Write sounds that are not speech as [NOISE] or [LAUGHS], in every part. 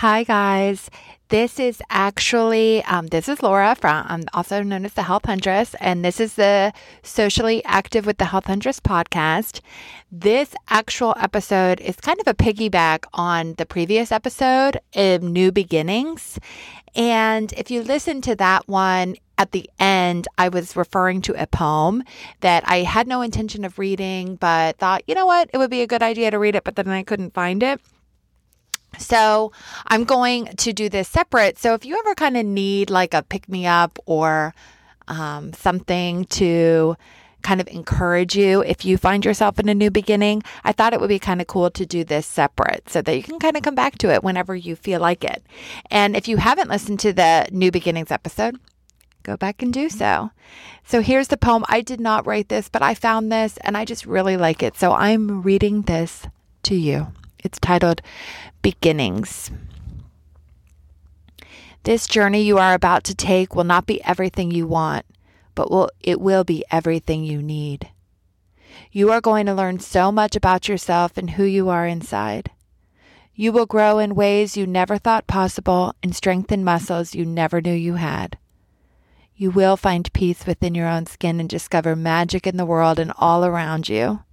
Hi, guys. This is actually, um, this is Laura from, I'm also known as the Health Huntress, and this is the Socially Active with the Health Huntress podcast. This actual episode is kind of a piggyback on the previous episode of New Beginnings. And if you listen to that one, at the end, I was referring to a poem that I had no intention of reading, but thought, you know what, it would be a good idea to read it, but then I couldn't find it. So I'm going to do this separate. So if you ever kind of need like a pick me up or um, something to kind of encourage you if you find yourself in a new beginning, I thought it would be kind of cool to do this separate so that you can kind of come back to it whenever you feel like it. And if you haven't listened to the new beginnings episode, go back and do so. So here's the poem. I did not write this, but I found this and I just really like it. So I'm reading this to you. It's titled Beginnings. This journey you are about to take will not be everything you want, but will, it will be everything you need. You are going to learn so much about yourself and who you are inside. You will grow in ways you never thought possible and strengthen muscles you never knew you had. You will find peace within your own skin and discover magic in the world and all around you.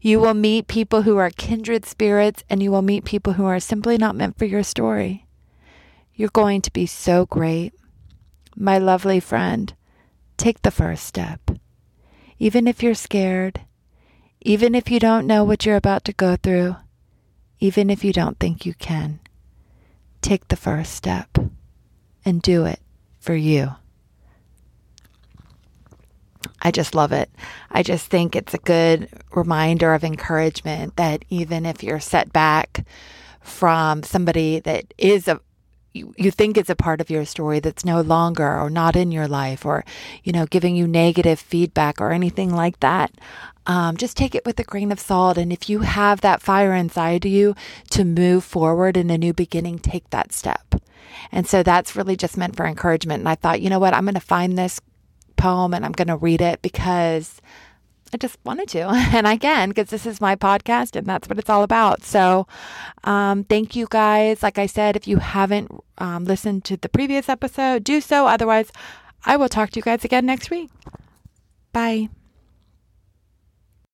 You will meet people who are kindred spirits, and you will meet people who are simply not meant for your story. You're going to be so great. My lovely friend, take the first step. Even if you're scared, even if you don't know what you're about to go through, even if you don't think you can, take the first step and do it for you. I just love it. I just think it's a good reminder of encouragement that even if you're set back from somebody that is a you, think is a part of your story that's no longer or not in your life or you know giving you negative feedback or anything like that um, just take it with a grain of salt. And if you have that fire inside you to move forward in a new beginning take that step. And so that's really just meant for encouragement. And i thought you know what? I'm going to find this poem and I'm going to read it because I just wanted to. [LAUGHS] And again, because this is my podcast and that's what it's all about. So, um, thank you guys. Like I said, if you haven't um, listened to the previous episode, do so. Otherwise, I will talk to you guys again next week. Bye.